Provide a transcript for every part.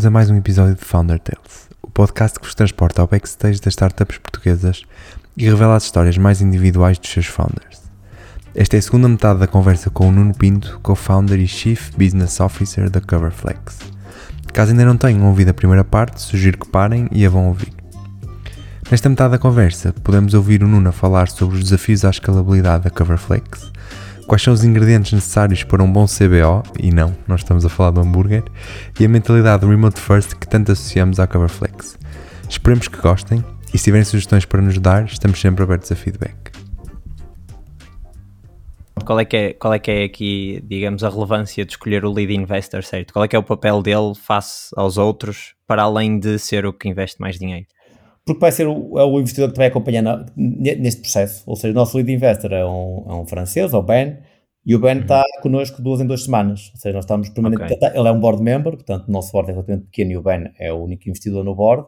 Bem-vindos a mais um episódio de Founder Tales, o podcast que vos transporta ao backstage das startups portuguesas e revela as histórias mais individuais dos seus founders. Esta é a segunda metade da conversa com o Nuno Pinto, co-founder e Chief Business Officer da Coverflex. Caso ainda não tenham ouvido a primeira parte, sugiro que parem e a vão ouvir. Nesta metade da conversa, podemos ouvir o Nuno falar sobre os desafios à escalabilidade da Coverflex, quais são os ingredientes necessários para um bom CBO, e não, nós estamos a falar do hambúrguer, e a mentalidade remote first que tanto associamos à Coverflex. Esperemos que gostem e se tiverem sugestões para nos dar, estamos sempre abertos a feedback. Qual é, que é, qual é que é aqui, digamos, a relevância de escolher o lead investor certo? Qual é que é o papel dele face aos outros, para além de ser o que investe mais dinheiro? Porque vai ser o, é o investidor que vai acompanhar na, neste processo. Ou seja, o nosso lead investor é um, é um francês, é o Ben, e o Ben uhum. está connosco duas em duas semanas. Ou seja, nós estamos permanentemente. Okay. Ele é um board member, portanto, o nosso board é relativamente pequeno e o Ben é o único investidor no board.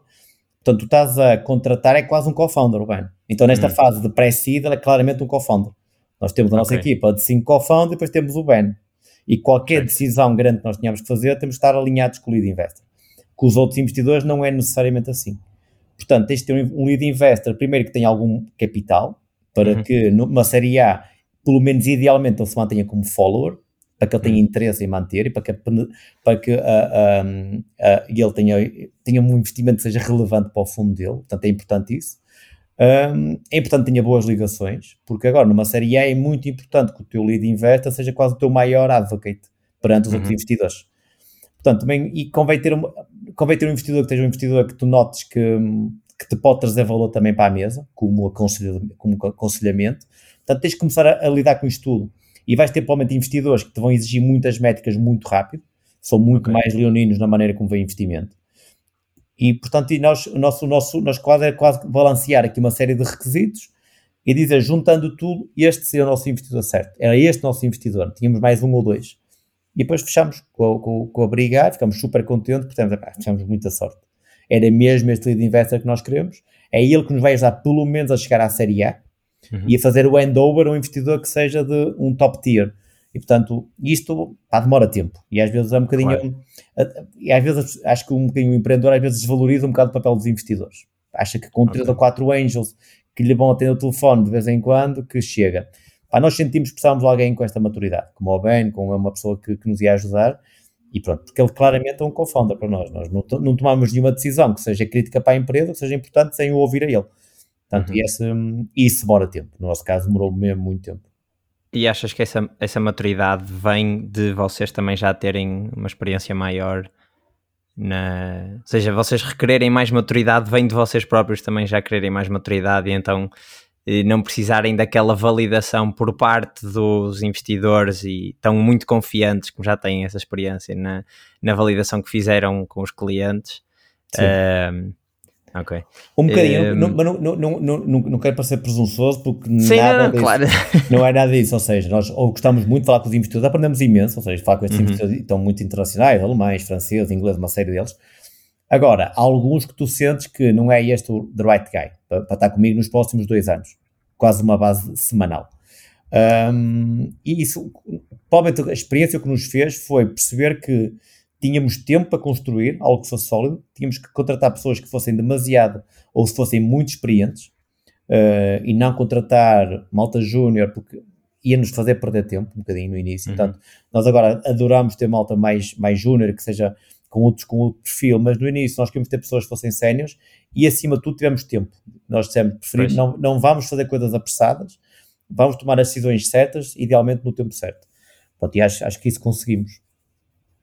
Portanto, tu estás a contratar, é quase um co-founder, o Ben. Então, nesta uhum. fase de pré-seed, ele é claramente um co-founder. Nós temos a nossa okay. equipa de cinco co-founders e depois temos o Ben. E qualquer okay. decisão grande que nós tenhamos que fazer, temos que estar alinhados com o lead investor. Com os outros investidores não é necessariamente assim. Portanto, tens de ter um lead investor, primeiro que tenha algum capital, para uhum. que numa série A, pelo menos idealmente, ele se mantenha como follower, para que ele tenha uhum. interesse em manter e para que, para que uh, uh, uh, ele tenha, tenha um investimento que seja relevante para o fundo dele. Portanto, é importante isso. Um, é importante que tenha boas ligações, porque agora numa série A é muito importante que o teu lead investor seja quase o teu maior advocate perante os uhum. outros investidores. Portanto, também, e convém ter, um, convém ter um investidor que seja um investidor que tu notes que, que te pode trazer valor também para a mesa, como, aconselhamento. Como aconselhamento. Portanto, tens de começar a, a, lidar com isto tudo. E vais ter provavelmente investidores que te vão exigir muitas métricas muito rápido, são muito okay. mais leoninos na maneira como vem investimento. E, portanto, e nós, o nosso, o nosso, nós quase é quase balancear aqui uma série de requisitos e dizer, juntando tudo, este seria o nosso investidor certo. Era este o nosso investidor. Tínhamos mais um ou dois. E depois fechamos com, com, com a briga, ficamos super contentes, portanto, tivemos muita sorte. Era mesmo este lead investor que nós queremos, é ele que nos vai ajudar pelo menos a chegar à Série A uhum. e a fazer o handover a um investidor que seja de um top tier. E portanto, isto pá, demora tempo. E às vezes é um bocadinho. Claro. E às vezes acho que um bocadinho o empreendedor às vezes desvaloriza um bocado o papel dos investidores. Acha que com okay. 3 ou 4 angels que lhe vão atender o telefone de vez em quando, que chega. Pá, nós sentimos que precisamos de alguém com esta maturidade, como o Ben, com uma pessoa que, que nos ia ajudar, e pronto, porque ele claramente é um co-founder para nós. Nós não, não tomamos nenhuma decisão que seja crítica para a empresa, que seja importante, sem o ouvir a ele. Portanto, uhum. e esse, isso demora tempo. No nosso caso, demorou mesmo muito tempo. E achas que essa, essa maturidade vem de vocês também já terem uma experiência maior? Na... Ou seja, vocês requererem mais maturidade vem de vocês próprios também já quererem mais maturidade e então não precisarem daquela validação por parte dos investidores e estão muito confiantes, como já têm essa experiência na, na validação que fizeram com os clientes. Uh, ok. Um bocadinho, não, não, não, não, não, não quero parecer presunçoso porque sim, nada não, disso, claro. não é nada disso, ou seja, nós ou gostamos muito de falar com os investidores, aprendemos imenso, ou seja, falar com estes uhum. investidores estão muito internacionais, alemães, franceses, ingleses, uma série deles, Agora, há alguns que tu sentes que não é este o the right guy para, para estar comigo nos próximos dois anos, quase uma base semanal. Um, e isso, provavelmente a experiência que nos fez foi perceber que tínhamos tempo para construir algo que fosse sólido, tínhamos que contratar pessoas que fossem demasiado ou se fossem muito experientes uh, e não contratar malta júnior porque ia-nos fazer perder tempo um bocadinho no início. Uhum. Portanto, nós agora adoramos ter malta mais, mais júnior que seja com outros com outro perfil, mas no início nós queríamos ter pessoas que fossem sénios e acima de tudo tivemos tempo. Nós dissemos, preferimos, não, não vamos fazer coisas apressadas, vamos tomar as decisões certas, idealmente no tempo certo. Pronto, e acho, acho que isso conseguimos.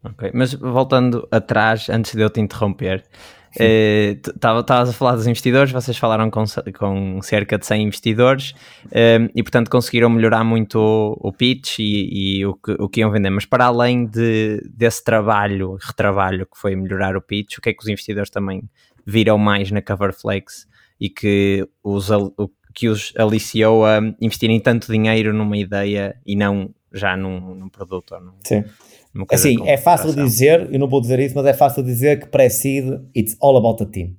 Ok, mas voltando atrás, antes de eu te interromper, Estavas eh, a falar dos investidores, vocês falaram com, com cerca de 100 investidores eh, e, portanto, conseguiram melhorar muito o, o pitch e, e, o, que, o que iam vender. Mas, para além de, desse trabalho, retrabalho que foi melhorar o pitch, o que é que os investidores também viram mais na Coverflex e que os, o, que os aliciou a investirem tanto dinheiro numa ideia e não já num, num produto? Ou num... Sim. Assim, é fácil dizer, eu não vou dizer isso, mas é fácil dizer que pré-seed, it's all about the team.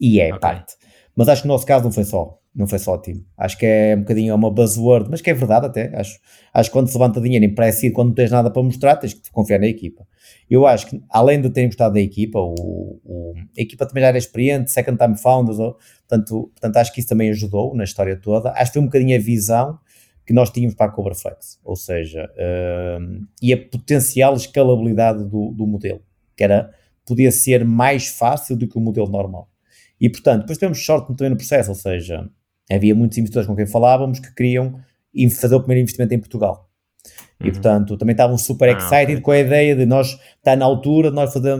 E é okay. parte. Mas acho que no nosso caso não foi só, não foi só time. Acho que é um bocadinho uma buzzword, mas que é verdade até. Acho, acho que quando se levanta dinheiro em pré quando não tens nada para mostrar, tens que confiar na equipa. Eu acho que, além de terem gostado da equipa, o, o, a equipa também já era experiente, second time founders, portanto, portanto, acho que isso também ajudou na história toda. Acho que foi um bocadinho a visão que nós tínhamos para a Coverflex, ou seja, uh, e a potencial escalabilidade do, do modelo, que era, podia ser mais fácil do que o modelo normal. E, portanto, depois tivemos sorte também no processo, ou seja, havia muitos investidores com quem falávamos que queriam fazer o primeiro investimento em Portugal. E, uhum. portanto, também estavam super ah, excited okay. com a ideia de nós estar na altura de nós fazer,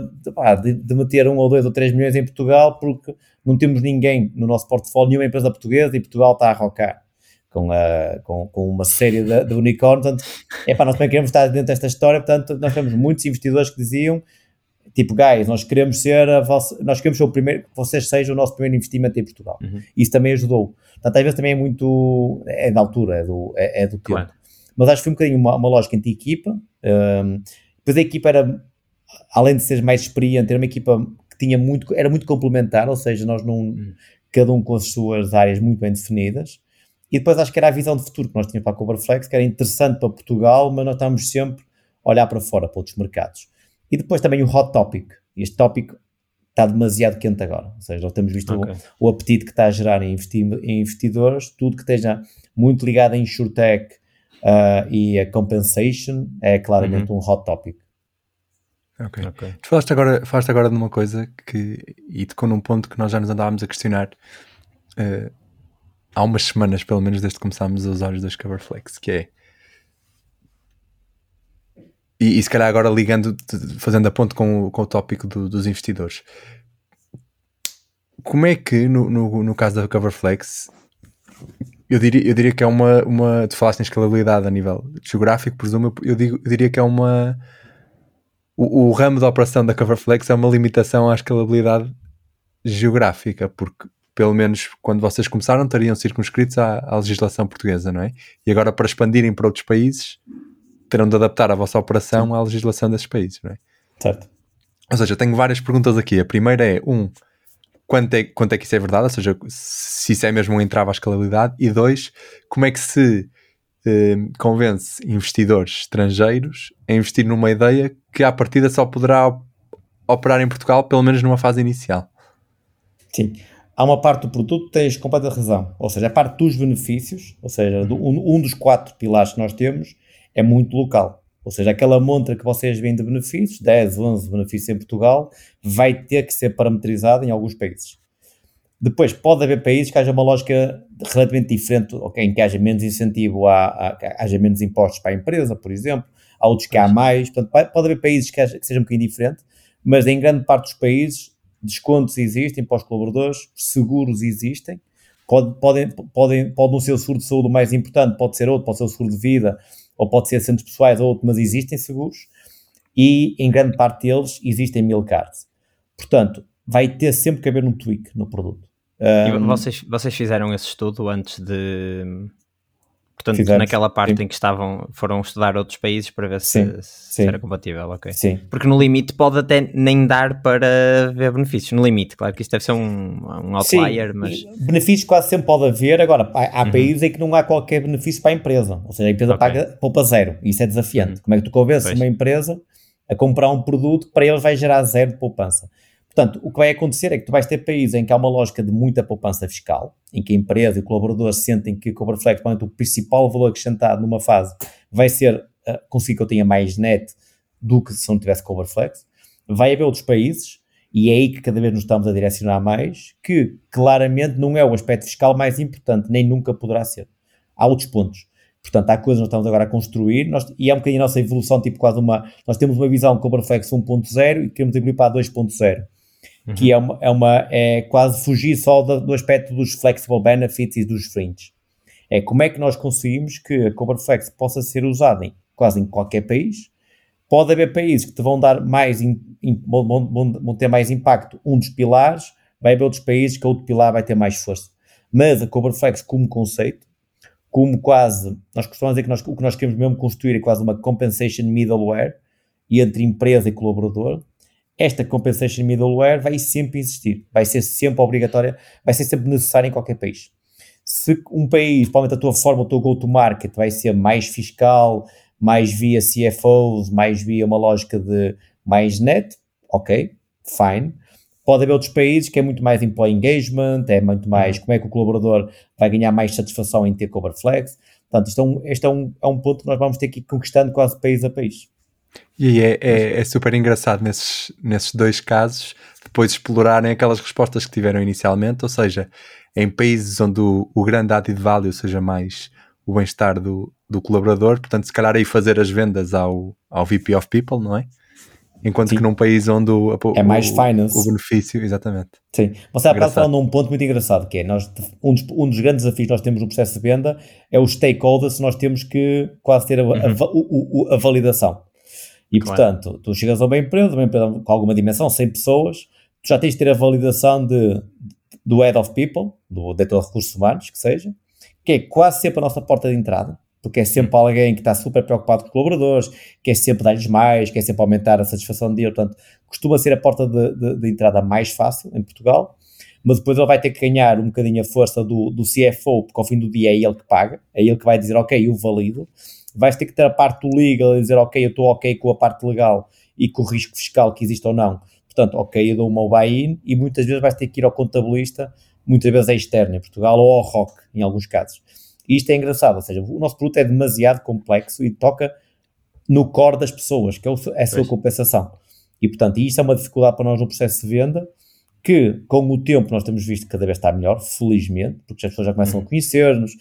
de, de, meter um ou dois ou três milhões em Portugal, porque não temos ninguém no nosso portfólio, nenhuma empresa portuguesa, e Portugal está a rocar com, a, com, com uma série de, de unicórnios. Portanto, é para nós também queremos estar dentro desta história. Portanto, nós temos muitos investidores que diziam tipo, guys, nós queremos ser a vossa, nós queremos ser o primeiro, que vocês sejam o nosso primeiro investimento em Portugal. Uhum. Isso também ajudou. Portanto, às vezes também é muito, é da altura, é do, é, é do tempo. Claro. Mas acho que foi um bocadinho uma, uma lógica entre equipa. Um, depois a equipa era, além de ser mais experiente, era uma equipa que tinha muito, era muito complementar, ou seja, nós não, uhum. cada um com as suas áreas muito bem definidas. E depois acho que era a visão de futuro que nós tínhamos para a Coverflex, que era interessante para Portugal, mas nós estávamos sempre a olhar para fora, para outros mercados. E depois também o hot topic. Este tópico está demasiado quente agora. Ou seja, nós temos visto okay. o, o, apetite que está a gerar em, investi em investidores, tudo que esteja muito ligado a insurtech uh, e a compensation é claramente uhum. um hot topic. Ok. okay. Tu falaste agora, falaste agora de uma coisa que, e tocou num ponto que nós já nos andávamos a questionar uh, há umas semanas, pelo menos desde que começámos a usar os dois Coverflex, que é e, e se calhar agora ligando, fazendo a ponto com, com o tópico do, dos investidores. Como é que, no, no, no caso da Coverflex, eu diria, eu diria que é uma, uma. Tu falaste em escalabilidade a nível geográfico, presumo, eu, digo, eu diria que é uma. O, o, ramo da operação da Coverflex é uma limitação à escalabilidade geográfica, porque pelo menos quando vocês começaram estariam circunscritos à, à legislação portuguesa, não é? E agora para expandirem para outros países terão de adaptar a vossa operação Sim. à legislação desses países, não é? Certo. Ou seja, tenho várias perguntas aqui. A primeira é, um, quanto é, quanto é que isso é verdade? Ou seja, se isso é mesmo um entrave à escalabilidade. E dois, como é que se eh, convence investidores estrangeiros a investir numa ideia que à partida só poderá operar em Portugal, pelo menos numa fase inicial? Sim. Há uma parte do produto, tens completa razão. Ou seja, a parte dos benefícios, ou seja, do, um, um dos quatro pilares que nós temos, é muito local. Ou seja, aquela montra que vocês veem de benefícios, 10, 11 benefícios em Portugal, vai ter que ser parametrizada em alguns países. Depois, pode haver países que haja uma lógica relativamente diferente, okay, em que haja menos incentivo, a, a, haja menos impostos para a empresa, por exemplo, há outros que há mais, portanto, pode haver países que, haja, que sejam um bocadinho diferente, mas em grande parte dos países, descontos existem para os colaboradores, seguros existem, pode, podem, podem, pode não ser o seguro de saúde o mais importante, pode ser outro, pode ser o seguro de vida, ou pode ser centros pessoais ou outro, mas existem seguros e em grande parte deles existem mil cards. Portanto, vai ter sempre que haver um tweak no produto. Um, vocês, vocês fizeram esse estudo antes de. Portanto, Fizemos, naquela parte sim. em que estavam, foram estudar outros países para ver se, sim, se sim. era compatível, ok? Sim. Porque no limite pode até nem dar para ver benefícios. No limite, claro que isto deve ser um, um outlier, mas. Benefícios quase sempre pode haver. Agora, há, há uhum. países em que não há qualquer benefício para a empresa. Ou seja, a empresa okay. paga poupa zero. Isso é desafiante. Uhum. Como é que tu convences uma empresa a comprar um produto que para eles vai gerar zero de poupança? Portanto, o que vai acontecer é que tu vais ter países em que há uma lógica de muita poupança fiscal, em que a empresa e o colaborador sentem que o Coverflex, o principal valor acrescentado numa fase vai ser uh, conseguir que eu tenha mais net do que se não tivesse Coverflex. Vai haver outros países, e é aí que cada vez nos estamos a direcionar mais, que claramente não é o aspecto fiscal mais importante, nem nunca poderá ser. Há outros pontos. Portanto, há coisas que nós estamos agora a construir, nós, e é um bocadinho a nossa evolução, tipo quase uma. Nós temos uma visão Coverflex 1.0 e queremos evoluir para 2.0 uhum. que é, uma, é, uma, é quase fugir só do, do, aspecto dos flexible benefits e dos fringe. É como é que nós conseguimos que a Cover Flex possa ser usada em quase em qualquer país. Pode haver países que te vão dar mais, in, in, vão, vão, vão ter mais impacto, um dos pilares, vai haver outros países que outro pilar vai ter mais força. Mas a Cover Flex como conceito, como quase, nós costumamos dizer que nós, o que nós queremos mesmo construir é quase uma compensation middleware, e entre empresa e colaborador, esta compensation middleware vai sempre existir, vai ser sempre obrigatória, vai ser sempre necessária em qualquer país. Se um país, provavelmente a tua forma, o teu go-to-market vai ser mais fiscal, mais via CFOs, mais via uma lógica de mais net, ok, fine. Pode haver outros países que é muito mais employee engagement, é muito mais como é que o colaborador vai ganhar mais satisfação em ter cover flex. Portanto, isto é um, este é um, é um ponto que nós vamos ter que ir conquistando quase país a país. E é, é, é, super engraçado nesses, nesses dois casos depois explorarem aquelas respostas que tiveram inicialmente, ou seja, em países onde o, o grande added value seja mais o bem-estar do, do colaborador, portanto, se calhar aí fazer as vendas ao, ao VP of People, não é? Enquanto Sim. que num país onde o, o é mais finance. o benefício, exatamente. Sim, você há bocado falando num ponto muito engraçado, que é nós, um, dos, um dos grandes desafios que nós temos no processo de venda é os stakeholders, nós temos que quase ter a, uhum. a, a, a validação. E claro. portanto, tu chegas a uma empresa, uma empresa com alguma dimensão, 100 pessoas, tu já tens de ter a validação de, do Head of People, do diretor de recursos humanos, que seja, que é quase sempre a nossa porta de entrada, porque é sempre alguém que está super preocupado com colaboradores, quer sempre dar-lhes mais, quer sempre aumentar a satisfação dele, portanto, costuma ser a porta de, de, de, entrada mais fácil em Portugal, mas depois ele vai ter que ganhar um bocadinho a força do, do CFO, porque ao fim do dia é ele que paga, é ele que vai dizer, ok, eu valido, vais ter que ter a parte do legal e dizer, ok, eu estou ok com a parte legal e com o risco fiscal que existe ou não. Portanto, ok, eu dou uma buy-in e muitas vezes vais ter que ir ao contabilista, muitas vezes é externo em Portugal ou ao ROC, em alguns casos. E isto é engraçado, ou seja, o nosso produto é demasiado complexo e toca no core das pessoas, que é, é a sua compensação. E, portanto, isto é uma dificuldade para nós no processo de venda, que com o tempo nós temos visto que cada vez está melhor, felizmente, porque as pessoas já começam a uhum. conhecer-nos,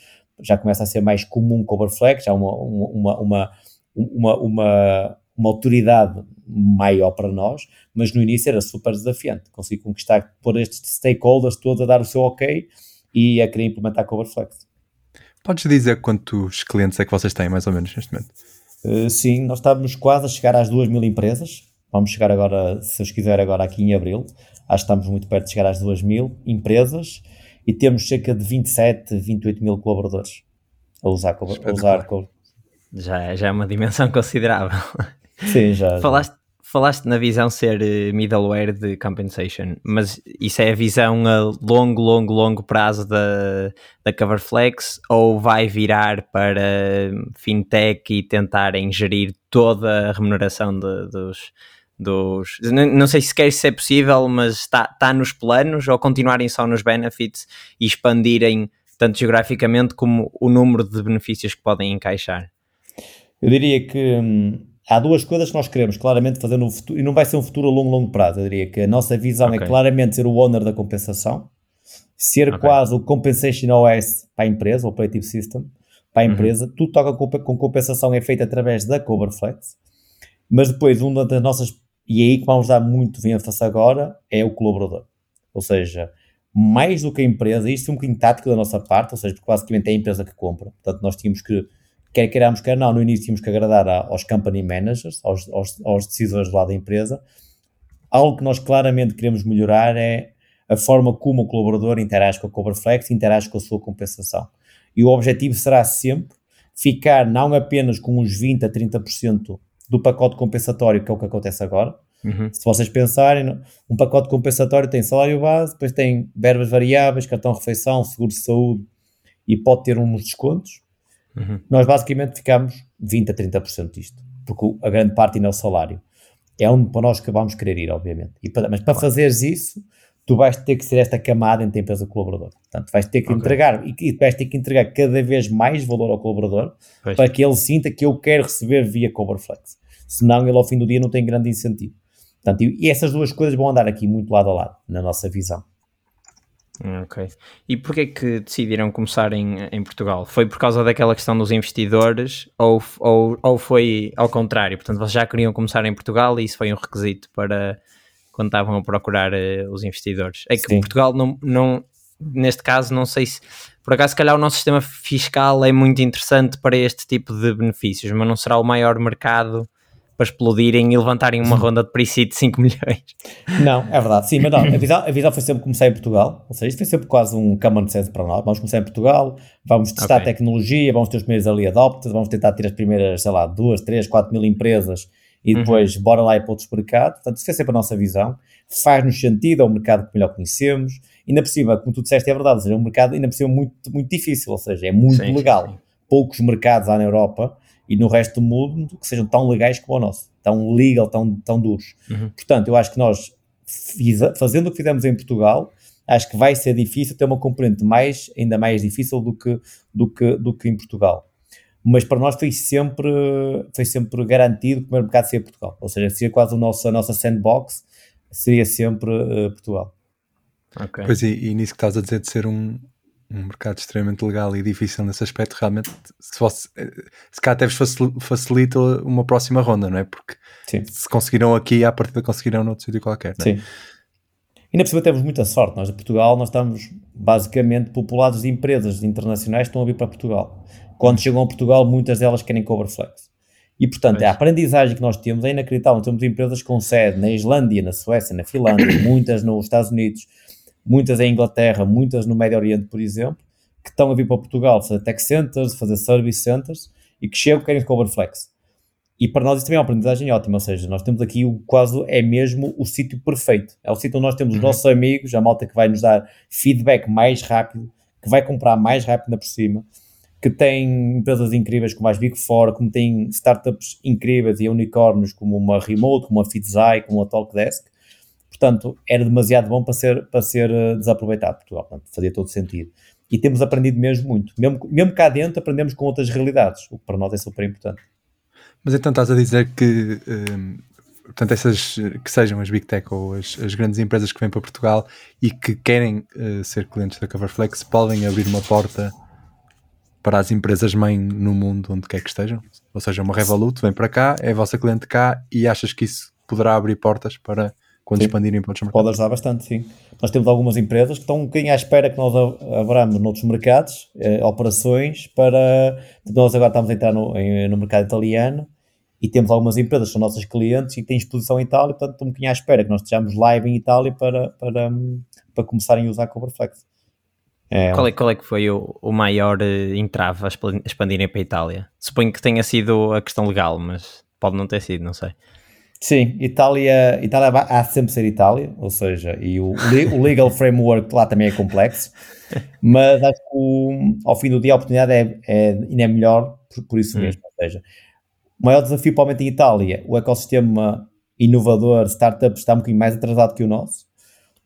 já começa a ser mais comum cover flag, já uma, uma, uma, uma, uma, uma autoridade maior para nós, mas no início era super desafiante. Consegui conquistar por estes stakeholders todos a dar o seu ok e a querer implementar cover flex. Podes dizer quantos clientes é que vocês têm, mais ou menos, neste momento? Uh, sim, nós estávamos quase a chegar às 2 mil empresas. Vamos chegar agora, se os quiser, agora aqui em abril. Acho que estamos muito perto de chegar às 2 mil empresas e temos cerca de 27, 28 mil colaboradores a usar, a usar já, já é uma dimensão considerável. Sim, já. Falaste, falaste na visão ser eh, middleware de compensation, mas isso é a visão a longo, longo, longo prazo da, da Coverflex ou vai virar para fintech e tentar gerir toda a remuneração de, dos, dos. Não, sei se quer ser possível, mas está, está nos planos ou continuarem só nos benefits e expandirem tanto geograficamente como o número de benefícios que podem encaixar? Eu diria que hum, há duas coisas que nós queremos claramente fazer no futuro, e não vai ser um futuro a longo, longo prazo. Eu diria que a nossa visão é okay. é claramente ser o owner da compensação, ser okay. quase o compensation OS para a empresa, o operative system, para a uhum. empresa. Uhum. Tudo toca com, com compensação é feito através da Coverflex, mas depois uma das nossas e é aí que vamos dar muito ênfase agora é o colaborador. Ou seja, mais do que a empresa, isto é um bocadinho tático da nossa parte, ou seja, porque basicamente é a empresa que compra. Portanto, nós tínhamos que, quer queiramos, quer não, no início tínhamos que agradar aos company managers, aos, aos, aos decisores lá da empresa. Algo que nós claramente queremos melhorar é a forma como o colaborador interage com a Coverflex, interage com a sua compensação. E o objetivo será sempre ficar não apenas com uns 20 a 30% do pacote compensatório, que é o que acontece agora. Uhum. Se vocês pensarem, um pacote compensatório tem salário base, depois tem verbas variáveis, cartão refeição, seguro de saúde e pode ter uns descontos. Uhum. Nós basicamente ficamos 20 a 30% disto, porque a grande parte ainda é o salário. É onde para nós que vamos querer ir, obviamente. Para, mas para fazeres isso, tu vais ter que ser esta camada entre a empresa e o colaborador. Portanto, vais ter que okay. entregar e, e vais ter que entregar cada vez mais valor ao colaborador pois. para que ele sinta que eu quero receber via Coverflex senão ele ao fim do dia não tem grande incentivo. Portanto, e essas duas coisas vão andar aqui muito lado a lado, na nossa visão. Ok. E porquê é que decidiram começar em, em Portugal? Foi por causa daquela questão dos investidores ou, ou, ou foi ao contrário? Portanto, vocês já queriam começar em Portugal e isso foi um requisito para quando estavam a procurar uh, os investidores? É que Sim. Portugal não, não, neste caso, não sei se por acaso, se calhar o nosso sistema fiscal é muito interessante para este tipo de benefícios, mas não será o maior mercado para explodirem e levantarem uma ronda de pre de 5 milhões. Não, é verdade, sim, mas não, a visão, a visão foi sempre começar em Portugal, ou seja, isto foi sempre quase um common sense para nós, vamos começar em Portugal, vamos testar okay. tecnologia, vamos ter os primeiros ali adopters, vamos tentar ter as primeiras, sei lá, duas, três, quatro mil empresas e uhum. depois uhum. bora lá ir para outros mercados. Portanto, isso é sempre a nossa visão. Faz-nos sentido, é um mercado que melhor conhecemos. Ainda por cima, como tu disseste, é verdade, ou seja, é um mercado ainda por cima muito, muito difícil, ou seja, é muito sim, legal. Sim. Poucos mercados há na Europa e no resto do mundo que sejam tão legais como o nosso, tão legal, tão, tão duros. Uhum. Portanto, eu acho que nós, fazendo o que fizemos em Portugal, acho que vai ser difícil ter uma componente mais, ainda mais difícil do que, do que, do que em Portugal. Mas para nós foi sempre, foi sempre garantido que o primeiro mercado seria Portugal. Ou seja, seria quase o nosso, a nossa sandbox, seria sempre uh, Portugal. Okay. Pois e, e nisso que estás a dizer de ser um, um mercado extremamente legal e difícil nesse aspecto, realmente, se, fosse, se cá até vos facilita uma próxima ronda, não é? Porque Sim. se conseguiram aqui, à partida conseguirão noutro sítio qualquer, não é? Sim. Ainda por cima temos muita sorte. Nós, em Portugal, nós estamos basicamente populados de empresas internacionais que estão a vir para Portugal. Quando chegam a Portugal, muitas delas querem coverflex. E, portanto, a aprendizagem que nós temos é inacreditável. Temos empresas com sede na Islândia, na Suécia, na Finlândia, muitas nos Estados Unidos, muitas em Inglaterra, muitas no Médio Oriente, por exemplo, que estão a vir para Portugal fazer tech centers, fazer service centers e que chegam querem coverflex. E para nós isso também é uma aprendizagem ótima, ou seja, nós temos aqui o quase é mesmo o sítio perfeito. É o sítio onde nós temos os uhum. nossos amigos, a malta que vai nos dar feedback mais rápido, que vai comprar mais rápido por cima, que tem empresas incríveis como as Big Four, como tem startups incríveis e unicórnios como uma Remote, como a Fitzai, como a Talkdesk. Portanto, era demasiado bom para ser, para ser eh, desaproveitado. Portugal, portanto, fazia todo sentido. E temos aprendido mesmo muito. Mesmo, mesmo cá dentro aprendemos com outras realidades, o que para nós é super importante. Mas então estás a dizer que, um, portanto, essas que sejam as Big Tech ou as, as grandes empresas que vêm para Portugal e que querem uh, ser clientes da Coverflex podem abrir uma porta para as empresas mãe no mundo onde quer que estejam? Ou seja, uma Revolut vem para cá, é vossa cliente cá e achas que isso poderá abrir portas para quando sim. expandirem para outros mercados? Pode ajudar bastante, sim. Nós temos algumas empresas que estão um bocadinho à espera que nós abramos noutros mercados, eh, operações para... Nós agora estamos a entrar no, em, no mercado italiano e temos algumas empresas que são nossas clientes e que têm exposição em Itália, portanto estou um bocadinho à espera que nós estejamos live em Itália para, para, para começarem a usar a Coverflex. É, qual, é, qual é que foi o, o maior uh, entrave a expandirem para a Itália? Suponho que tenha sido a questão legal, mas pode não ter sido, não sei. Sim, Itália, Itália há sempre ser Itália, ou seja, e o, o legal framework lá também é complexo, mas acho que o, ao fim do dia a oportunidade é, é, ainda é melhor por, por isso hum. mesmo, ou seja, o maior desafio, provavelmente em Itália, o ecossistema inovador, startup, está um bocadinho mais atrasado que o nosso.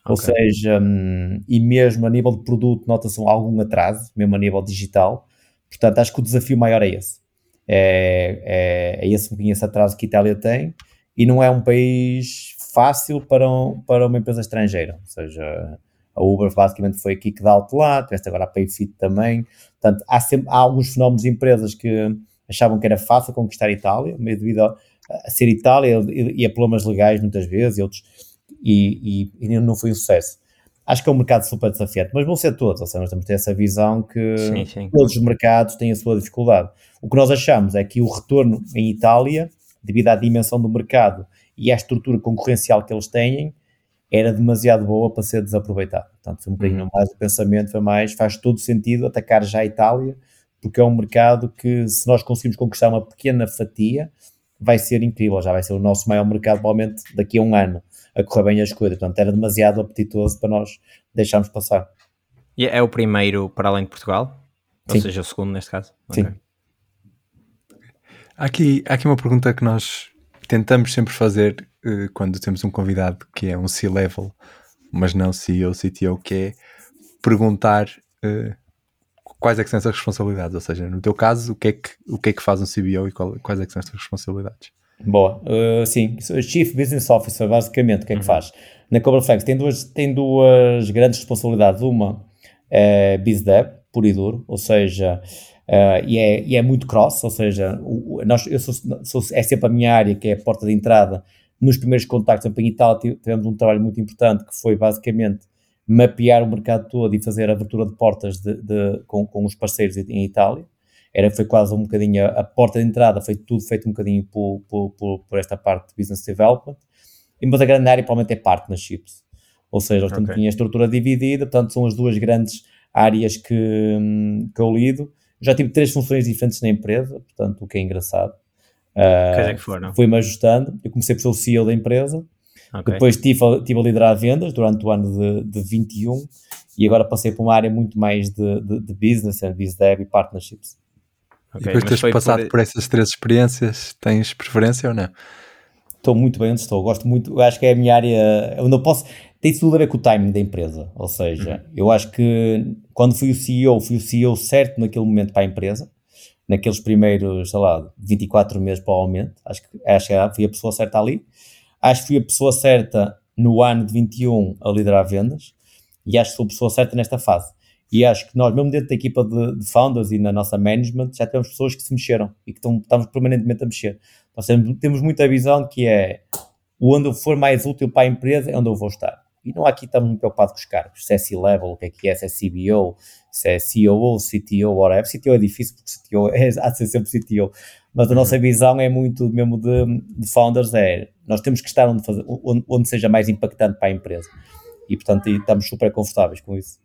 Okay. Ou seja, um, e mesmo a nível de produto, nota-se algum atraso, mesmo a nível digital. Portanto, acho que o desafio maior é esse. É, é, é esse um esse atraso que a Itália tem e não é um país fácil para, um, para uma empresa estrangeira. Ou seja, a Uber basicamente foi aqui que dá out lá, tiveste agora a Payfit também. Portanto, há, sempre, há alguns fenómenos de empresas que achavam que era fácil conquistar a Itália, meio devido a, a ser Itália e, a problemas legais muitas vezes e outros, e, e, e, não foi um sucesso. Acho que é um mercado super desafiante, mas vão ser todos, ou seja, nós temos que ter essa visão que sim, sim. todos os mercados têm a sua dificuldade. O que nós achamos é que o retorno em Itália, devido à dimensão do mercado e à estrutura concorrencial que eles têm, era demasiado boa para ser desaproveitado. Portanto, foi um bocadinho uhum. mais o pensamento, foi mais, faz todo sentido atacar já a Itália, porque é um mercado que, se nós conseguimos conquistar uma pequena fatia, vai ser incrível, já vai ser o nosso maior mercado, provavelmente daqui a um ano, a correr bem as coisas. Portanto, era demasiado apetitoso para nós deixarmos passar. E é o primeiro para além de Portugal? Sim. Ou seja, o segundo neste caso? Sim. Okay. Há aqui, há aqui uma pergunta que nós tentamos sempre fazer uh, quando temos um convidado que é um C-level, mas não CEO, CTO, que é perguntar uh, quais é que são essas responsabilidades? Ou seja, no teu caso, o que é que, o que, é que faz um CBO e qual, quais é que são estas responsabilidades? Boa, uh, sim, Chief Business Officer, basicamente, o que é que uhum. faz? Na Cobraflex tem duas, tem duas grandes responsabilidades. Uma é BizDev, puro e duro, ou seja, uh, e, é, e é muito cross, ou seja, o, nós, eu sou, sou, é sempre a minha área que é a porta de entrada. Nos primeiros contactos em Itália tivemos um trabalho muito importante que foi basicamente mapear o mercado todo e fazer a abertura de portas de, de, com, com os parceiros em Itália. Era, foi quase um bocadinho a, a porta de entrada, foi tudo feito um bocadinho por, por, por, por, esta parte de business development. E, mas a grande área provavelmente é partnerships. Ou seja, nós temos okay. a estrutura dividida, portanto são as duas grandes áreas que, que eu lido. Já tive três funções diferentes na empresa, portanto, o que é engraçado. Uh, é que foram? Fui-me ajustando. Eu comecei por ser o CEO da empresa. Okay. Depois estive a, tive a liderar vendas durante o ano de, de 21 e agora passei para uma área muito mais de, de, de business, business dev e partnerships. Okay, e depois de teres passado por... por... essas três experiências, tens preferência ou não? Estou muito bem onde estou, gosto muito, eu acho que é a minha área, eu não posso, tem tudo a ver com o timing da empresa, ou seja, uhum. eu acho que quando fui o CEO, fui o CEO certo naquele momento para a empresa, naqueles primeiros, sei lá, 24 meses provavelmente, acho que, acho que fui a pessoa certa ali, acho que fui a pessoa certa no ano de 21 a liderar vendas, e acho que sou a pessoa certa nesta fase. E acho que nós, mesmo dentro da equipa de, de founders e na nossa management, já temos pessoas que se mexeram e que estão, estamos permanentemente a mexer. Nós temos, temos muita visão que é onde eu for mais útil para a empresa é onde eu vou estar. E não aqui estamos muito preocupados com os cargos, se é C-level, o que é que é, se é CBO, se é COO, CTO, whatever. CTO é difícil porque CTO é, há de ser sempre CTO. Mas a nossa uhum. visão é muito mesmo de, de founders, é nós temos que estar onde, fazer, onde, onde seja mais impactante para a empresa. E portanto estamos super confortáveis com isso.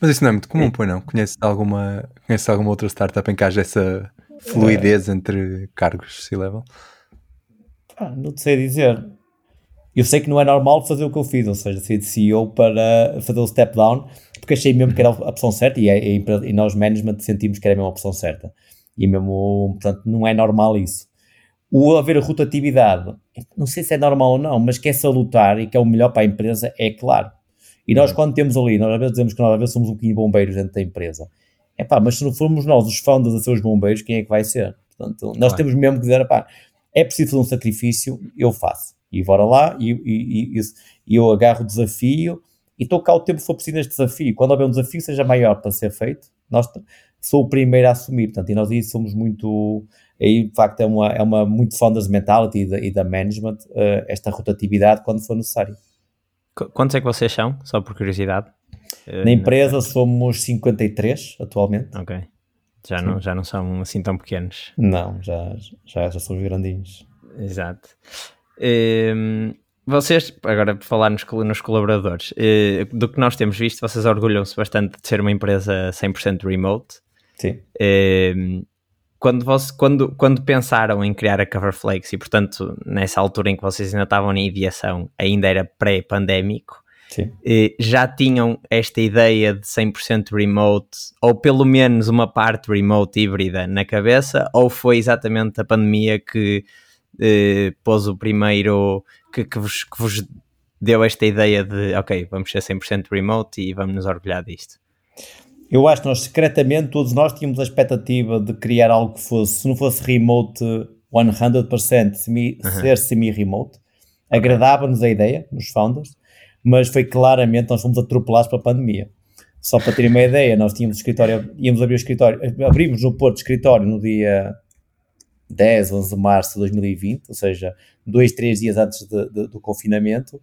Mas isso não é muito comum, pois não? Conheces alguma, conheces alguma outra startup em que haja essa fluidez entre cargos C-level? Ah, não sei dizer. Eu sei que não é normal fazer o que eu fiz, ou seja, sair de CEO para fazer o step down, porque achei mesmo que era a opção certa e, é, e nós, management, sentimos que era a mesma opção certa. E mesmo, portanto, não é normal isso. O haver rotatividade, não sei se é normal ou não, mas que é salutar e que é o melhor para a empresa, é claro. E nós, uhum. quando temos ali, nós às vezes dizemos que nós às vezes somos um bocadinho bombeiros dentro da empresa. É pá, mas se não formos nós os founders a ser os bombeiros, quem é que vai ser? Portanto, nós claro. temos mesmo que dizer, pá, é preciso fazer um sacrifício, eu faço. E bora lá, e, e, e, eu agarro o desafio e estou cá o tempo que for preciso neste desafio. Quando houver um desafio seja maior para ser feito, nós sou o primeiro a assumir. Portanto, e nós aí somos muito, aí de facto é uma, é uma muito founders mentality e da, e da management, uh, esta rotatividade quando for necessário. Quantos é que vocês são, só por curiosidade? Na empresa somos 53 atualmente. Ok. Já não, já não são assim tão pequenos. Não, já, já, já somos grandinhos. Exato. Ehm, vocês, agora por falar nos, nos colaboradores, uh, do que nós temos visto, vocês orgulham-se bastante de ser uma empresa 100% remote. Sim. Uh, quando, você, quando, quando pensaram em criar a Coverflex e, portanto, nessa altura em que vocês ainda estavam na ideação, ainda era pré-pandémico, eh, já tinham esta ideia de 100% remote, ou pelo menos uma parte remote híbrida na cabeça, ou foi exatamente a pandemia que eh, pôs o primeiro, que, que, vos, que vos deu esta ideia de, ok, vamos ser 100% remote e vamos nos orgulhar disto? Eu acho que nós secretamente, todos nós tínhamos a expectativa de criar algo que fosse, se não fosse remote 100%, semi, uhum. ser semi-remote. Agradava-nos a ideia, nos founders, mas foi claramente, nós fomos atropelados pela pandemia. Só para terem uma ideia, nós tínhamos escritório, íamos abrir o escritório, abrimos no Porto escritório no dia 10, 11 de março de 2020, ou seja, dois, três dias antes de, de, do confinamento,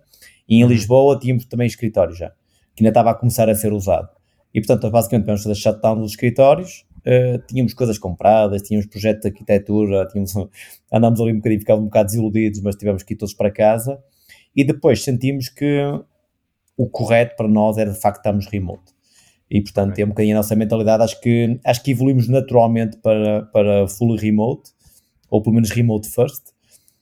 e em uhum. Lisboa tínhamos também escritório já, que ainda estava a começar a ser usado. E portanto, basicamente, vamos fazer shutdown dos escritórios. Uh, tínhamos coisas compradas, tínhamos projeto de arquitetura, tínhamos, andámos ali um bocadinho, ficávamos um bocado desiludidos, mas tivemos que ir todos para casa. E depois sentimos que o correto para nós era de facto estarmos remote. E portanto, é um bocadinho a nossa mentalidade. Acho que, acho que evoluímos naturalmente para, para full remote, ou pelo menos remote first.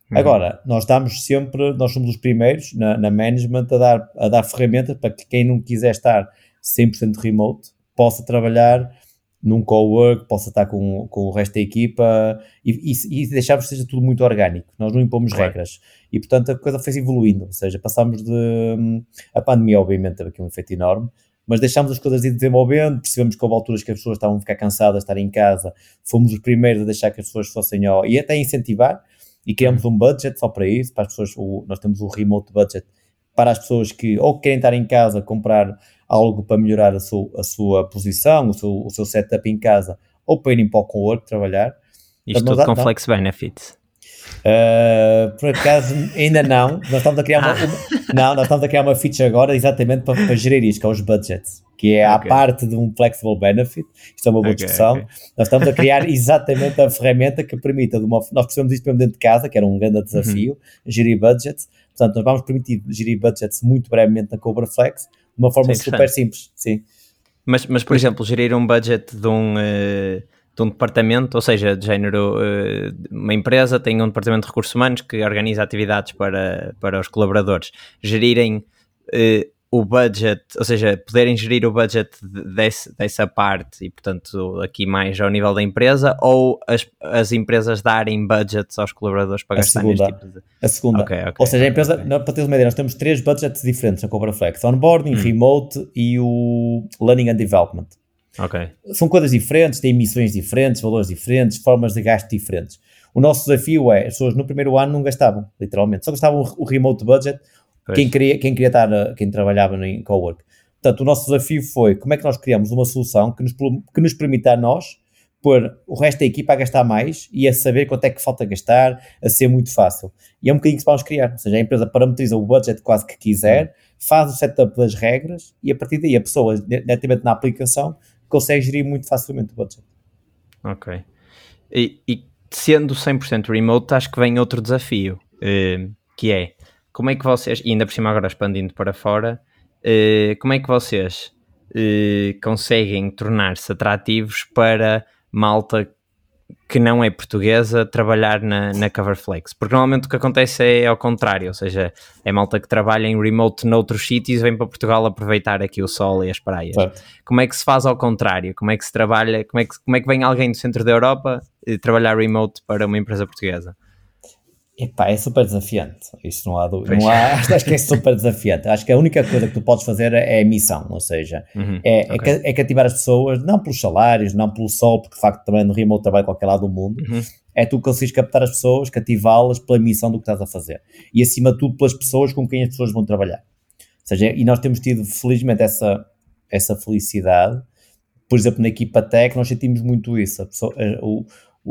Uhum. Agora, nós damos sempre, nós somos os primeiros na, na management a dar, a dar ferramentas para que quem não quiser estar 100% remote, possa trabalhar num co-work, possa estar com, com o resto da equipa e, e, e deixarmos que seja tudo muito orgânico. Nós não impomos claro. regras e, portanto, a coisa foi evoluindo. Ou seja, passámos de. Hum, a pandemia, obviamente, teve aqui um efeito enorme, mas deixámos as coisas ir desenvolvendo. Percebemos que houve alturas que as pessoas estavam a ficar cansadas de estar em casa. Fomos os primeiros a deixar que as pessoas fossem ao. e até incentivar. E criamos um budget só para isso. Para as pessoas, o, nós temos o remote budget para as pessoas que ou querem estar em casa, comprar algo para melhorar a sua, a sua posição, o seu, o seu setup em casa, ou para irem para o co-work trabalhar. Isto tudo com Flex Benefits. Uh, por acaso, ainda não. Nós estamos a criar uma, ah. uma, não, nós estamos a criar uma feature agora exatamente para, para gerir isto, que é os budgets, que é okay. a parte de um flexible benefit. Isto é uma boa okay, discussão. Okay. Nós estamos a criar exatamente a ferramenta que permita, de uma, nós precisamos disto mesmo dentro de casa, que era um grande desafio, uhum. gerir budgets. Portanto, nós vamos permitir gerir budgets muito brevemente na Cobra Flex, de uma forma super simples. Sim. Mas, mas, por exemplo, gerir um budget de um, uh, de um departamento, ou seja, de género, uh, uma empresa tem um departamento de recursos humanos que organiza atividades para, para os colaboradores, gerirem uh, o budget, ou seja, poderem gerir o budget desse, dessa parte e, portanto, aqui mais ao nível da empresa, ou as, as empresas darem budgets aos colaboradores para a gastar segunda, neste tipo de... A segunda. Okay, okay, ou seja, a empresa, okay. para teres uma ideia, nós temos três budgets diferentes na Cobra Flex: onboarding, hum. remote e o learning and development. São coisas diferentes, têm missões diferentes, valores diferentes, formas de gasto diferentes. O nosso desafio é, as pessoas no primeiro ano não gastavam, literalmente, só gastavam o remote budget quem queria, quem queria estar, quem trabalhava em cowork. Portanto, o nosso desafio foi como é que nós criamos uma solução que nos, que nos permita a nós pôr o resto da equipa a gastar mais e a saber quanto é que falta gastar, a ser muito fácil. E é um bocadinho que se vamos criar, ou seja, a empresa parametriza o budget quase que quiser, faz o setup das regras e a partir daí a pessoa, diretamente na aplicação, consegue gerir muito facilmente o budget. Ok. E, e sendo 100% remote, acho que vem outro desafio, eh, que é como é que vocês, e ainda por cima agora expandindo para fora, uh, como é que vocês uh, conseguem tornar-se atrativos para malta que não é portuguesa trabalhar na, na Coverflex? Porque normalmente o que acontece é ao contrário, ou seja, é malta que trabalha em remote noutros sítios e vem para Portugal aproveitar aqui o sol e as praias. Certo. Como é que se faz ao contrário? Como é que se trabalha, como é que, como é que vem alguém do centro da Europa e trabalhar remote para uma empresa portuguesa? Epá, é super desafiante. Isso não há dúvida. Não há, acho que é super desafiante. Acho que a única coisa que tu podes fazer é a missão, ou seja, uhum, é, é okay. é, cativar as pessoas, não pelos salários, não pelo sol, porque de facto também no remote trabalho qualquer lado do mundo. Uhum. É tu conseguires captar as pessoas, cativá-las pela missão do que estás a fazer. E acima de tudo pelas pessoas com quem as pessoas vão trabalhar. Ou seja, e nós temos tido felizmente essa, essa felicidade. Por exemplo, na equipa tech, nós sentimos muito isso. Pessoa, eh, o,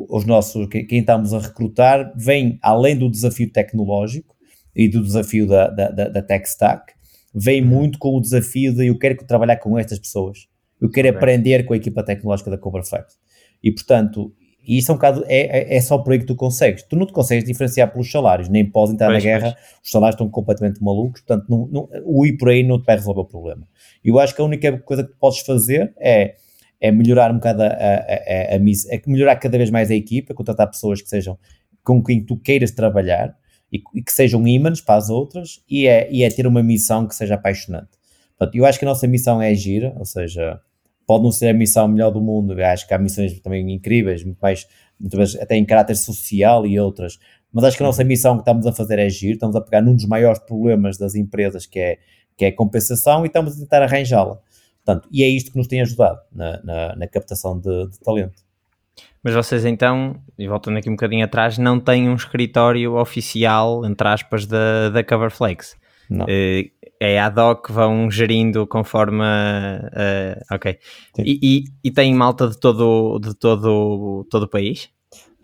os nossos, quem estamos a recrutar, vem além do desafio tecnológico e do desafio da, da, da tech stack, vem uhum. muito com o desafio de eu quero trabalhar com estas pessoas, eu quero okay. aprender com a equipa tecnológica da Coverflex. E portanto, isso é um bocado, é, é, é, só por aí que tu consegues. Tu não te consegues diferenciar pelos salários, nem podes entrar pois, na guerra, pois. os salários estão completamente malucos, portanto, não, não, o ir por aí não te vai resolver o problema. Eu acho que a única coisa que tu podes fazer é é melhorar um bocado a, a, a, a, é melhorar cada vez mais a equipa, contratar pessoas que sejam com quem tu queiras trabalhar e, e que sejam ímãs para as outras e é, e é ter uma missão que seja apaixonante. Portanto, eu acho que a nossa missão é gira, ou seja, pode não ser a missão melhor do mundo, eu acho que há missões também incríveis, muito mais, muitas vezes até em caráter social e outras, mas acho que a nossa missão que estamos a fazer é giro, estamos a pegar num dos maiores problemas das empresas que é, que é a compensação e estamos a tentar arranjá-la. Portanto, e é isto que nos tem ajudado na, na, na captação de, de, talento. Mas vocês então, e voltando aqui um bocadinho atrás, não têm um escritório oficial, entre aspas, da, da Coverflex? Não. Uh, é ad hoc, vão gerindo conforme. Uh, ok. E, e, e tem malta de todo, de todo, todo o país?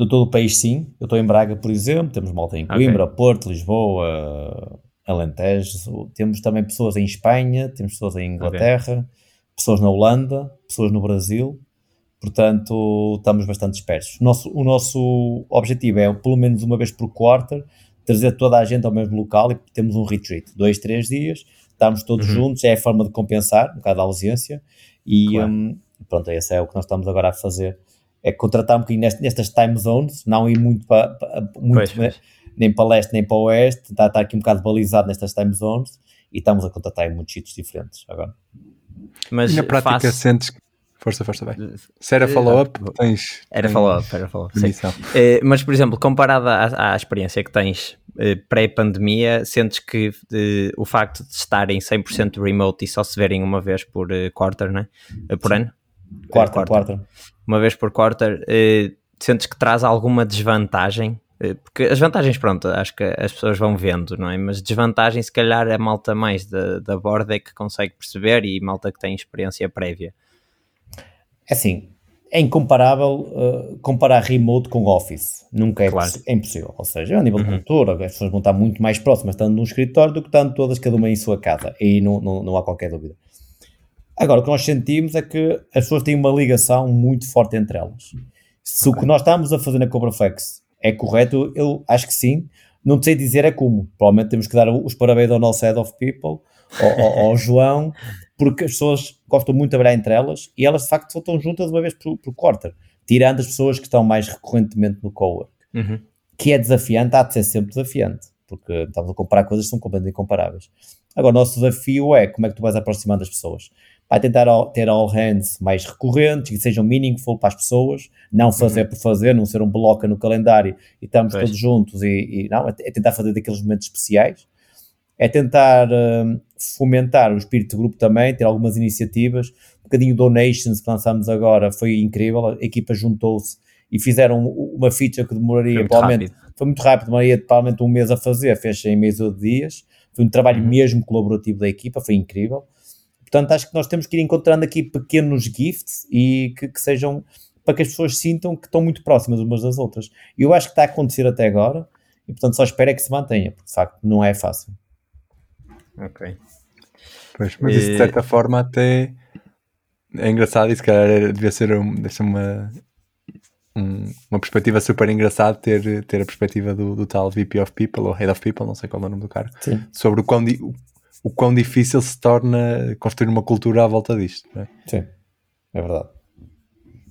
De todo o país, sim. Eu estou em Braga, por exemplo, temos malta em Coimbra, okay. Porto, Lisboa, Alentejo. Temos também pessoas em Espanha, temos pessoas em Inglaterra. Okay pessoas na Holanda, pessoas no Brasil, portanto estamos bastante dispersos. O nosso, o nosso objetivo é, pelo menos uma vez por quarter, trazer toda a gente ao mesmo local e temos um retreat, dois, três dias, estamos todos uhum. juntos, é a forma de compensar um bocado a ausência e claro. um, pronto, esse é o que nós estamos agora a fazer, é contratar um bocadinho nestas, time zones, não ir muito para, muito, pois, nem para leste nem para oeste, está, está aqui um bocado balizado nestas time zones e estamos a contratar em muitos sítios diferentes agora. Mas e na prática faço... sentes Força, força, vai. Se era follow-up, uh, tens. Era follow-up, era follow-up. Uh, mas, por exemplo, comparada à, à experiência que tens uh, pré-pandemia, sentes que o facto de estarem 100% remote e só se verem uma vez por quarter, né? por ano? Quarter, quarter. Uma vez por quarter, sentes que traz alguma desvantagem? Porque as vantagens, pronto, acho que as pessoas vão vendo, não é? Mas desvantagem, se calhar, a malta mais da, da borda é que consegue perceber e malta que tem experiência prévia. É assim, é incomparável uh, comparar remote com office. Nunca é, claro. é impossível. Ou seja, a nível uhum. de cultura, as pessoas vão estar muito mais próximas estando num escritório do que estando todas, cada uma em sua casa. E não, não, não há qualquer dúvida. Agora, o que nós sentimos é que as pessoas têm uma ligação muito forte entre elas. Se okay. o que nós estamos a fazer na Cobraflex é correto, eu acho que sim. Não sei dizer é como. Provavelmente temos que dar os parabéns ao nosso Head of People, ao, ao, ao João, porque as pessoas gostam muito de trabalhar entre elas e elas de facto só estão juntas uma vez por, por quarter. tirando as pessoas que estão mais recorrentemente no cowork, uhum. que é desafiante, há de ser sempre desafiante, porque estamos a comparar coisas que são completamente incomparáveis. Agora, o nosso desafio é como é que tu vais aproximando as pessoas. Vai tentar ter all hands mais recorrentes, que sejam meaningful para as pessoas, não fazer uhum. por fazer, não ser um bloco no calendário e estamos pois. todos juntos e, e, não, é tentar fazer daqueles momentos especiais. É tentar uh, fomentar o espírito de grupo também, ter algumas iniciativas. Um bocadinho donations que lançamos agora foi incrível, a equipa juntou-se e fizeram uma feature que demoraria foi provavelmente, rápido. foi muito rápido, demoraria provavelmente um mês a fazer, fez em mês ou dias foi um trabalho uhum. mesmo colaborativo da equipa, foi incrível. Portanto, acho que nós temos que ir encontrando aqui pequenos gifts e que, que sejam para que as pessoas sintam que estão muito próximas umas das outras. E eu acho que está a acontecer até agora e, portanto, só espero é que se mantenha, porque de facto não é fácil. Ok. Pois, mas isso de certa forma até é engraçado e se calhar devia ser um, uma, um, uma perspectiva super engraçada ter, ter a perspectiva do, do, tal VP of People ou Head of People, não sei qual é o nome do cara, Sim. sobre o quão, o, quão difícil se torna construir uma cultura à volta disto. É? Sim, é verdade.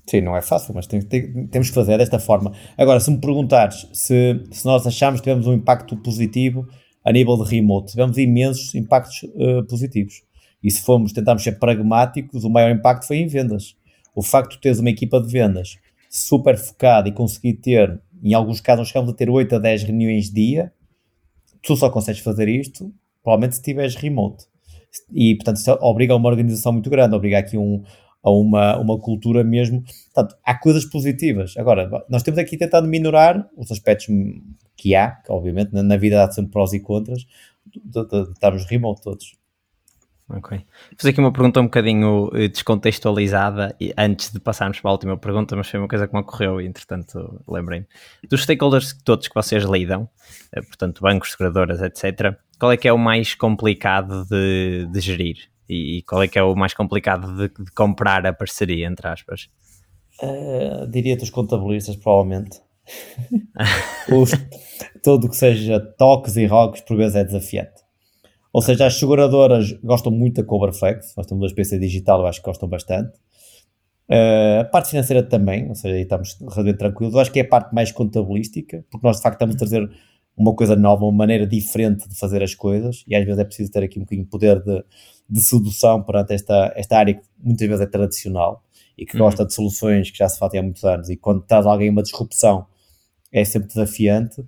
Sim, não é fácil, mas tem, tem, temos que fazer desta forma. Agora, se me perguntares se, se nós achamos que tivemos um impacto positivo a nível de remote, tivemos imensos impactos uh, positivos. E se formos, tentarmos ser pragmáticos, o maior impacto foi em vendas. O facto de teres uma equipa de vendas super focado e conseguir ter, em alguns casos, chegamos a ter 8 a 10 reuniões dia, tu só consegues fazer isto, provavelmente se estiveres remote. E, portanto, isso obriga a uma organização muito grande, obriga aqui um, a uma, uma cultura mesmo. Portanto, há coisas positivas. Agora, nós temos aqui tentado minorar os aspectos que há, que obviamente na, na vida há sempre prós e contras, de, de, de estarmos remote todos. Ok. Fazer aqui uma pergunta um bocadinho eh, descontextualizada antes de passarmos para a última pergunta, mas foi uma coisa que me ocorreu e entretanto lembrei-me. Dos stakeholders todos que vocês lidam, eh, portanto bancos, seguradoras, etc., qual é que é o mais complicado de, de gerir? E, qual é que é o mais complicado de, de comprar a parceria, entre aspas? Uh, Diria-te os contabilistas, provavelmente. os, tudo que seja toques e rocos por vezes é desafiante. Ou seja, as seguradoras gostam muito da Coverflex, nós temos a SPC Digital, eu acho que gostam bastante. Uh, a parte financeira também, ou seja, aí estamos relativamente tranquilos. Eu acho que é a parte mais contabilística, porque nós de facto estamos a trazer uma coisa nova, uma maneira diferente de fazer as coisas, e às vezes é preciso ter aqui um bocadinho de poder de, de sedução perante esta, esta área que muitas vezes é tradicional e que uhum. gosta de soluções que já se fazem há muitos anos, e quando traz alguém uma disrupção é sempre desafiante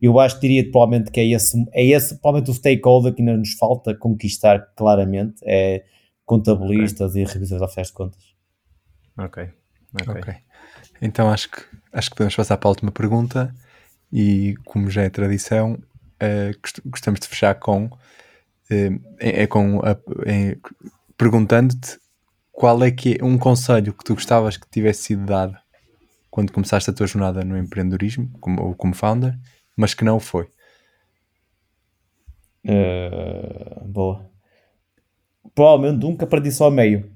eu acho que diria provavelmente que é esse, é esse provavelmente o stakeholder que ainda nos falta conquistar claramente, é contabilistas okay. e revisores oficiais de contas. Ok. ok. okay. Então acho que, acho que podemos passar para a última pergunta e como já é tradição, uh, gostamos de fechar com, uh, é, é, com perguntando-te qual é que é um conselho que tu gostavas que tivesse sido dado quando começaste a tua jornada no empreendedorismo como, como founder mas que não foi. Uh, boa. Provavelmente nunca perdi só meio.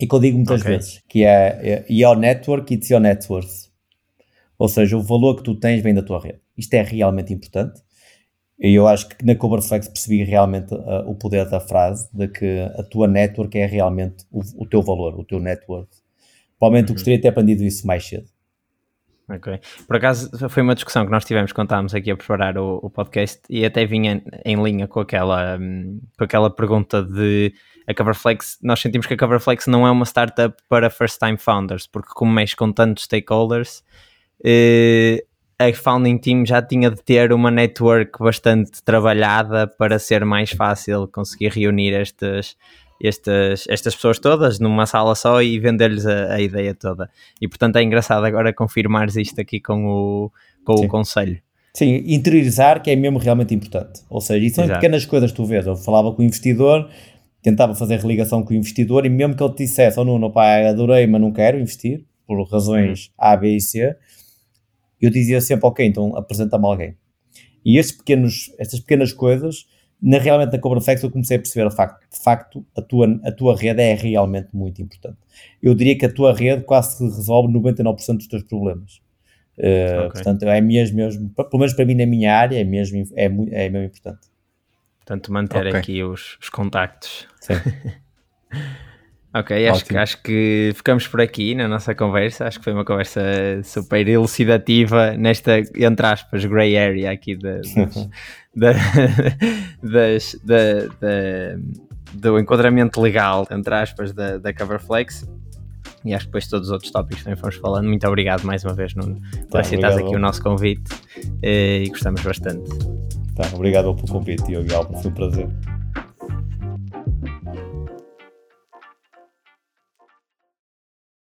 E que eu digo muitas okay. vezes, que é, é your network, it's your net worth. Ou seja, o valor que tu tens vem da tua rede. Isto é realmente importante. E eu acho que na Coverflex percebi realmente uh, o poder da frase, de que a tua network é realmente o, o teu valor, o teu net worth. Provavelmente uhum. eu gostaria de ter aprendido isso mais cedo. Ok. Por acaso foi uma discussão que nós tivemos quando estávamos aqui a preparar o, o podcast e até vinha em linha com aquela, hum, com aquela pergunta de a Coverflex, nós sentimos que a Coverflex não é uma startup para first time founders, porque como mexe com tantos stakeholders, eh, a founding team já tinha de ter uma network bastante trabalhada para ser mais fácil conseguir reunir estas estas, estas pessoas todas numa sala só e vender-lhes a, a, ideia toda. E portanto é engraçado agora confirmares isto aqui com o, com o conselho. Sim, interiorizar que é mesmo realmente importante. Ou seja, isso são Exato. pequenas coisas que tu vês. Eu falava com o investidor, tentava fazer religação com o investidor e mesmo que ele te dissesse, oh Nuno, pá, adorei, mas não quero investir, por razões uhum. A, B e C, eu dizia sempre, ok, então apresenta-me alguém. E estes pequenos, estas pequenas coisas na, realmente na Cobra Flex eu comecei a perceber de facto, de facto a, tua, a tua rede é realmente muito importante. Eu diria que a tua rede quase resolve 99% dos teus problemas. Uh, okay. Portanto, é mesmo, mesmo, pelo menos para mim na minha área, é mesmo, é, é mesmo importante. Portanto, manter okay. aqui os, os contactos. Sim. Ok, acho que, acho que ficamos por aqui na nossa conversa. Acho que foi uma conversa super elucidativa nesta, entre aspas, grey area aqui das, da, das, da, da, do enquadramento legal, entre aspas, da, da Coverflex. E acho que depois todos os outros tópicos também fomos falando. Muito obrigado mais uma vez, Nuno, por tá, aceitar aqui o nosso convite eh, e gostamos bastante. Tá, obrigado pelo convite, Diogo foi um prazer.